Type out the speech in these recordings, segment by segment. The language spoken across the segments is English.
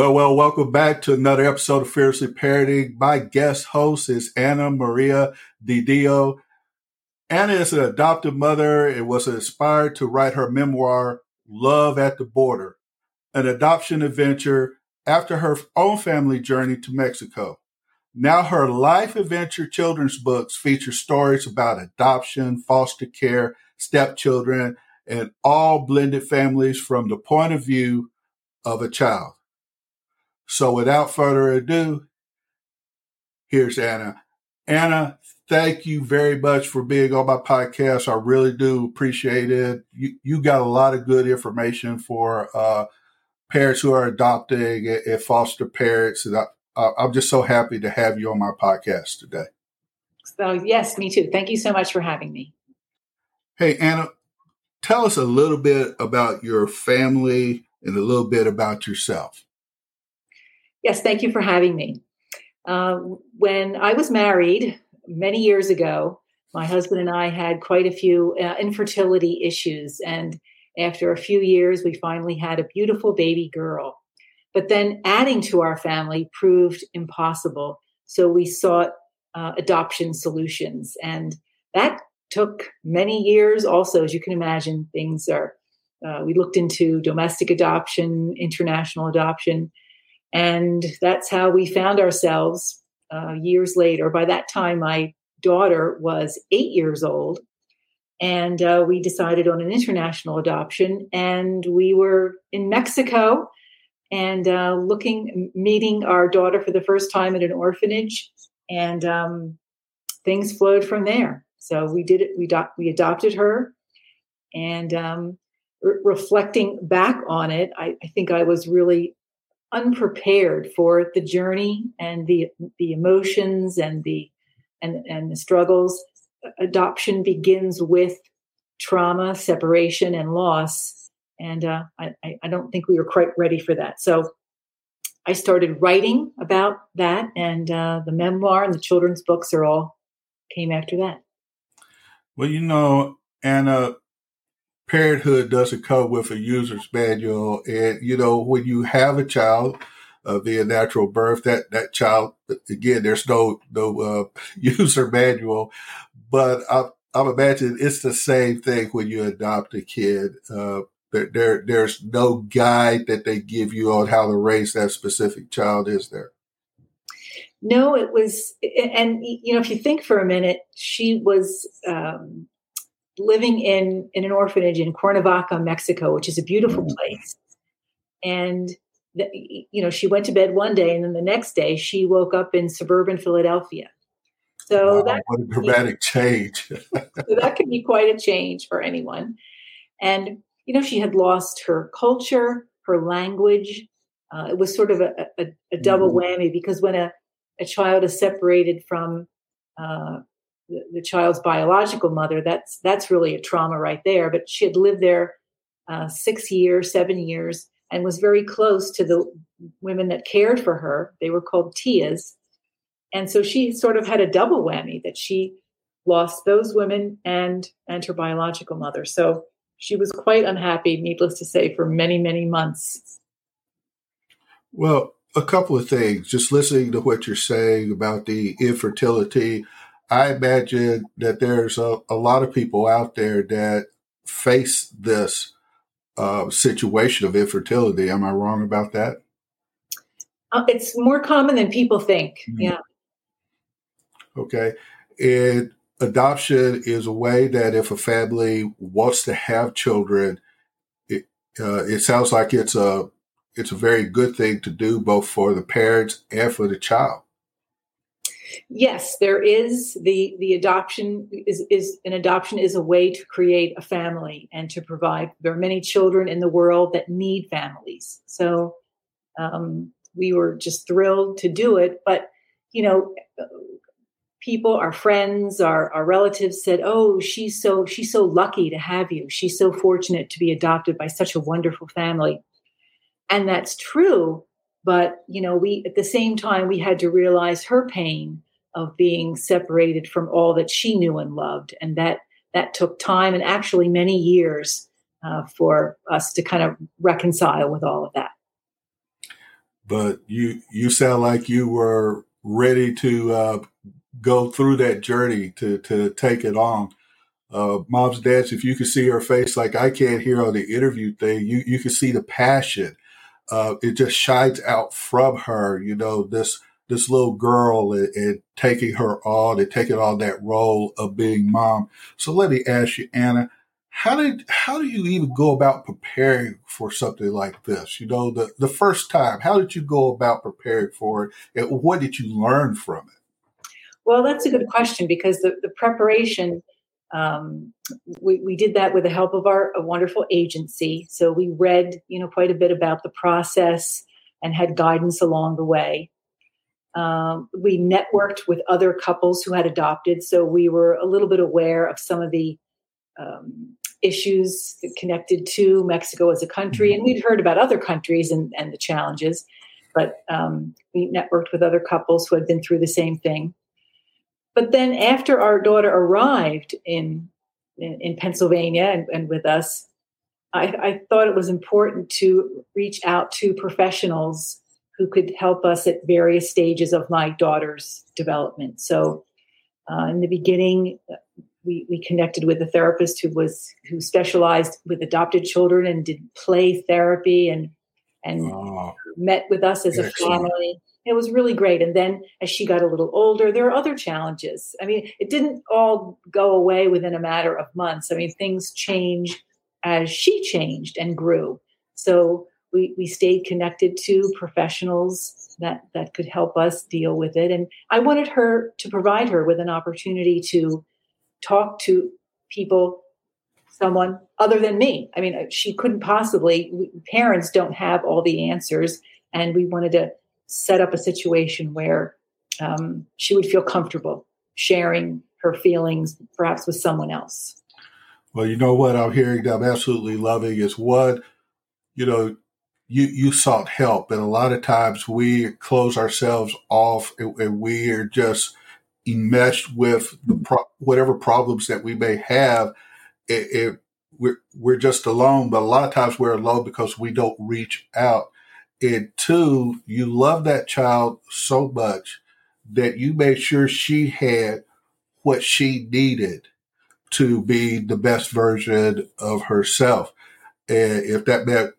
Well, well, welcome back to another episode of Fearless Parenting. My guest host is Anna Maria Didio. Anna is an adoptive mother and was inspired to write her memoir, Love at the Border, an adoption adventure after her own family journey to Mexico. Now her life adventure children's books feature stories about adoption, foster care, stepchildren, and all blended families from the point of view of a child. So without further ado, here's Anna. Anna, thank you very much for being on my podcast. I really do appreciate it. You, you got a lot of good information for uh, parents who are adopting and, foster parents. And I, I'm just so happy to have you on my podcast today. So, yes, me too. Thank you so much for having me. Hey, Anna, tell us a little bit about your family and a little bit about yourself. Yes, thank you for having me. Uh, when I was married many years ago, my husband and I had quite a few uh, infertility issues. And after a few years, we finally had a beautiful baby girl. But then adding to our family proved impossible. So we sought uh, adoption solutions. And that took many years also, as you can imagine. Things are, uh, we looked into domestic adoption, international adoption. And that's how we found ourselves uh, years later. By that time, my daughter was eight years old. And uh, we decided on an international adoption. And we were in Mexico and uh, looking, meeting our daughter for the first time at an orphanage. And um, things flowed from there. So we did it, we, do- we adopted her. And um, re- reflecting back on it, I, I think I was really unprepared for the journey and the the emotions and the and and the struggles. Adoption begins with trauma separation and loss. And uh, I, I don't think we were quite ready for that. So i started writing about that and uh, the memoir and the children's books are all came after that. Well you know anna parenthood doesn't come with a user's manual. And, you know, when you have a child uh, via natural birth, that, that child, again, there's no, no uh, user manual, but I, I'm imagining it's the same thing when you adopt a kid. Uh, there, there, there's no guide that they give you on how to raise that specific child, is there? No, it was, and you know, if you think for a minute, she was um, living in in an orphanage in Cuernavaca, Mexico, which is a beautiful mm. place. And the, you know, she went to bed one day, and then the next day she woke up in suburban Philadelphia. So wow, that what a dramatic be, change. so that could be quite a change for anyone. And you know, she had lost her culture, her language. Uh, it was sort of a, a, a double mm. whammy because when a, a child is separated from uh, the, the, child's biological mother, that's that's really a trauma right there. But she had lived there uh, six years, seven years, and was very close to the women that cared for her. They were called tias, and so she sort of had a double whammy that she lost those women and and her biological mother. So she was quite unhappy, needless to say, for many many months. Well, a couple of things. Just listening to what you're saying about the infertility I imagine that there's a, a lot of people out there that face this uh, situation of infertility. Am I wrong about that? Uh, it's more common than people think. Mm-hmm. Yeah. Okay. And adoption is a way that if a family wants to have children, it uh, it sounds like it's a it's a very good thing to do both for the parents and for the child. Yes, there is the the adoption is is an adoption is a way to create a family and to provide. There are many children in the world that need families, so um, we were just thrilled to do it. But you know, people, our friends, our our relatives said, "Oh, she's so she's so lucky to have you. She's so fortunate to be adopted by such a wonderful family," and that's true but you know we at the same time we had to realize her pain of being separated from all that she knew and loved. And that that took time and actually many years uh, for us to kind of reconcile with all of that. But you you sound like you were ready to uh, go through that journey to to take it on. Uh, mom's dads if you could see her face like i can't hear on the interview thing. You you could see the passion uh, it just shines out from her. You know, this this little girl and, and, taking her on and taking on that role of being mom. So let me ask you, Anna, how did how do you even go about preparing for something like this? You know, the the first time, how did you go about preparing for it, and what did you learn from it? Well, that's a good question because the, the preparation um, we, we did that with the help of our wonderful agency. So we read, you know, quite a bit about the process and had guidance along the way. Um, we networked with other couples who had adopted, so we were a little bit aware of some of the um, issues connected to Mexico as a country, and we'd heard about other countries and, and the challenges. But um, we networked with other couples who had been through the same thing. But then after our daughter arrived in in, in Pennsylvania and, and, with us, I, I thought it was important to reach out to professionals who could help us at various stages of my daughter's development. So, uh, in the beginning, we, we connected with a therapist who was who specialized with adopted children and did play therapy and and met with us as a family it was really great. And then as she got a little older, there are other challenges. I mean, it didn't all go away within a matter of months. I mean, things change as she changed and grew. So we, we stayed connected to professionals that, that could help us deal with it. And I wanted her to provide her with an opportunity to talk to people, someone other than me. I mean, she couldn't possibly, parents don't have all the answers. And we wanted to set up a situation where um, she would feel comfortable sharing her feelings, perhaps with someone else. Well, you know what I'm hearing I'm absolutely loving is one, you know, you you sought help, and a lot of times we close ourselves off, and, and we are just enmeshed with the pro- whatever problems that we may have. It, it, we're we're just alone, but a lot of times we're alone because we don't reach out. And two, you love that child so much that you made sure she had what she needed to be the best version of herself. And if that meant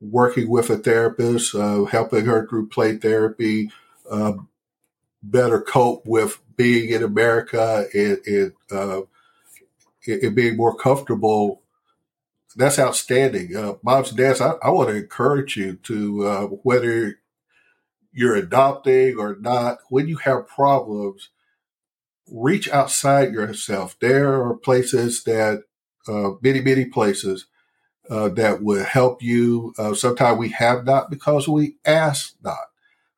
working with a therapist, uh, helping her through play therapy, uh, better cope with being in America and, and, uh, and being more comfortable that's outstanding. Uh, moms and dads, I, I want to encourage you to, uh, whether you're adopting or not, when you have problems, reach outside yourself. There are places that, uh, many, many places, uh, that will help you. Uh, sometimes we have not because we ask not.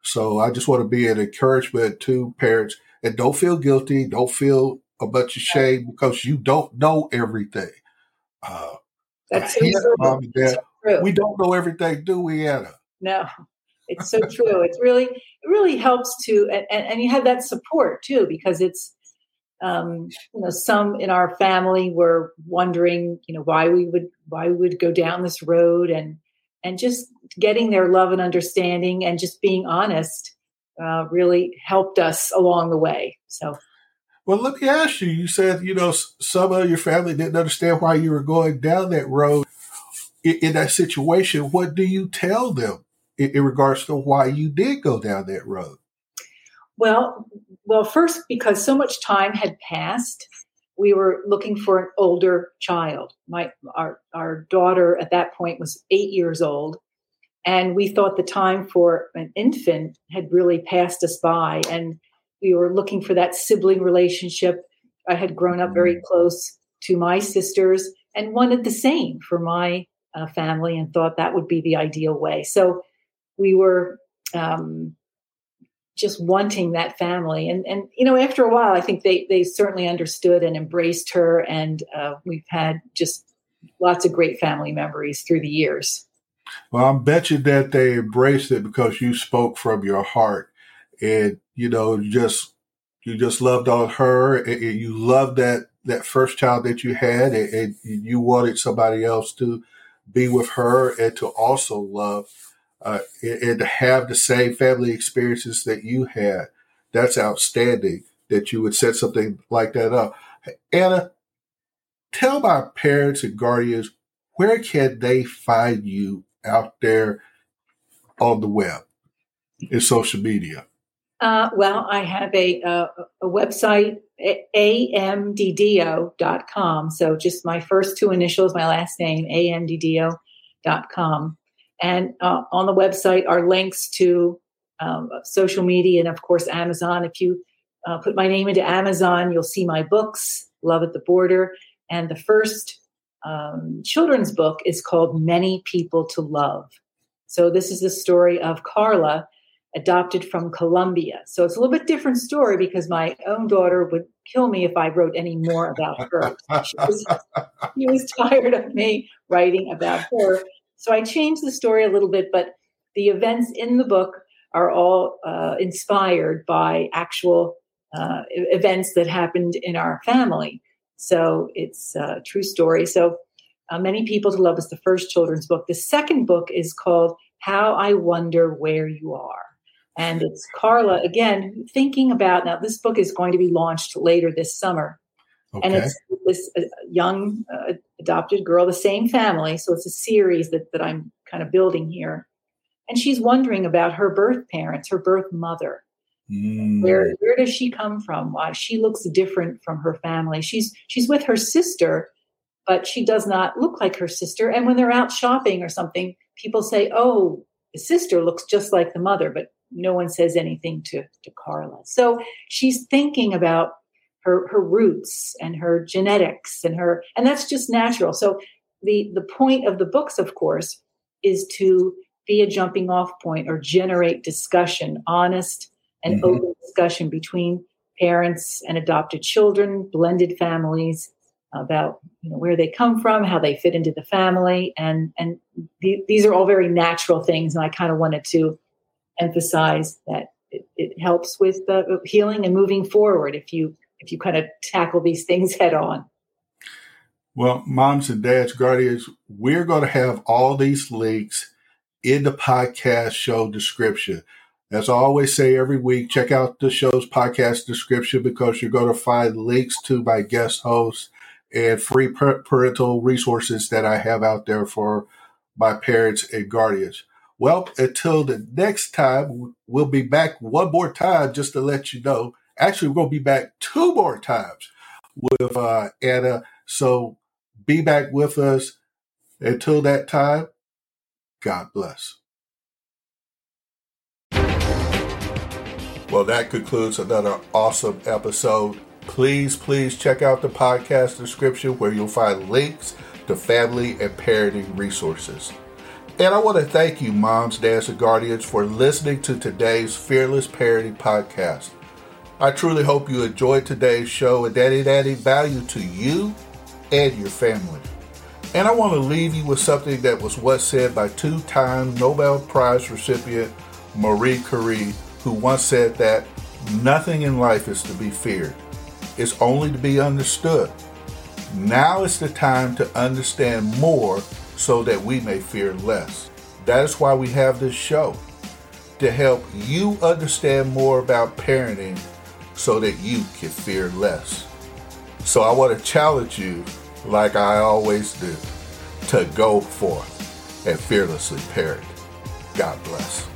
So I just want to be an encouragement to parents and don't feel guilty. Don't feel a bunch of shame because you don't know everything. Uh, that's so true. Mom and Dad, so true. We don't know everything, do we, Anna? No, it's so true. It's really, it really helps to, and, and you have that support too, because it's, um, you know, some in our family were wondering, you know, why we would, why we would go down this road and, and just getting their love and understanding and just being honest uh, really helped us along the way. So well, let me ask you. You said you know some of your family didn't understand why you were going down that road. In, in that situation, what do you tell them in, in regards to why you did go down that road? Well, well, first because so much time had passed, we were looking for an older child. My our our daughter at that point was eight years old, and we thought the time for an infant had really passed us by, and we were looking for that sibling relationship. I had grown up very mm. close to my sisters and wanted the same for my uh, family, and thought that would be the ideal way. So we were. Um, just wanting that family and and you know after a while i think they they certainly understood and embraced her and uh, we've had just lots of great family memories through the years well i bet you that they embraced it because you spoke from your heart and you know just you just loved on her and you loved that that first child that you had and you wanted somebody else to be with her and to also love uh, and to have the same family experiences that you had. That's outstanding that you would set something like that up. Anna, tell my parents and guardians where can they find you out there on the web in social media? Uh, well, I have a, uh, a website, amdidio.com. So just my first two initials, my last name, amdidio.com. And uh, on the website are links to um, social media and, of course, Amazon. If you uh, put my name into Amazon, you'll see my books, Love at the Border. And the first um, children's book is called Many People to Love. So this is the story of Carla, adopted from Colombia. So it's a little bit different story because my own daughter would kill me if I wrote any more about her. She was, she was tired of me writing about her. So I changed the story a little bit, but the events in the book are all uh, inspired by actual uh, events that happened in our family. So it's a true story. So uh, Many People to Love is the first children's book. The second book is called How I Wonder Where You Are. And it's Carla, again, thinking about now, this book is going to be launched later this summer. Okay. And it's this uh, young uh, adopted girl, the same family. So it's a series that, that I'm kind of building here. And she's wondering about her birth parents, her birth mother. Mm. Where where does she come from? Why she looks different from her family? She's she's with her sister, but she does not look like her sister. And when they're out shopping or something, people say, "Oh, the sister looks just like the mother," but no one says anything to to Carla. So she's thinking about her her roots and her genetics and her and that's just natural so the the point of the books of course is to be a jumping off point or generate discussion honest and mm-hmm. open discussion between parents and adopted children blended families about you know where they come from how they fit into the family and and the, these are all very natural things and i kind of wanted to emphasize that it, it helps with the healing and moving forward if you if you kind of tackle these things head on. Well, moms and dads, guardians, we're going to have all these links in the podcast show description. As I always say every week, check out the show's podcast description because you're going to find links to my guest hosts and free parental resources that I have out there for my parents and guardians. Well, until the next time, we'll be back one more time just to let you know Actually, we're going to be back two more times with uh, Anna. So be back with us. Until that time, God bless. Well, that concludes another awesome episode. Please, please check out the podcast description where you'll find links to family and parenting resources. And I want to thank you, moms, dads, and guardians, for listening to today's Fearless Parenting Podcast. I truly hope you enjoyed today's show and that it added value to you and your family. And I want to leave you with something that was once said by two time Nobel Prize recipient Marie Curie, who once said that nothing in life is to be feared, it's only to be understood. Now is the time to understand more so that we may fear less. That is why we have this show to help you understand more about parenting so that you can fear less. So I want to challenge you, like I always do, to go forth and fearlessly parent. God bless.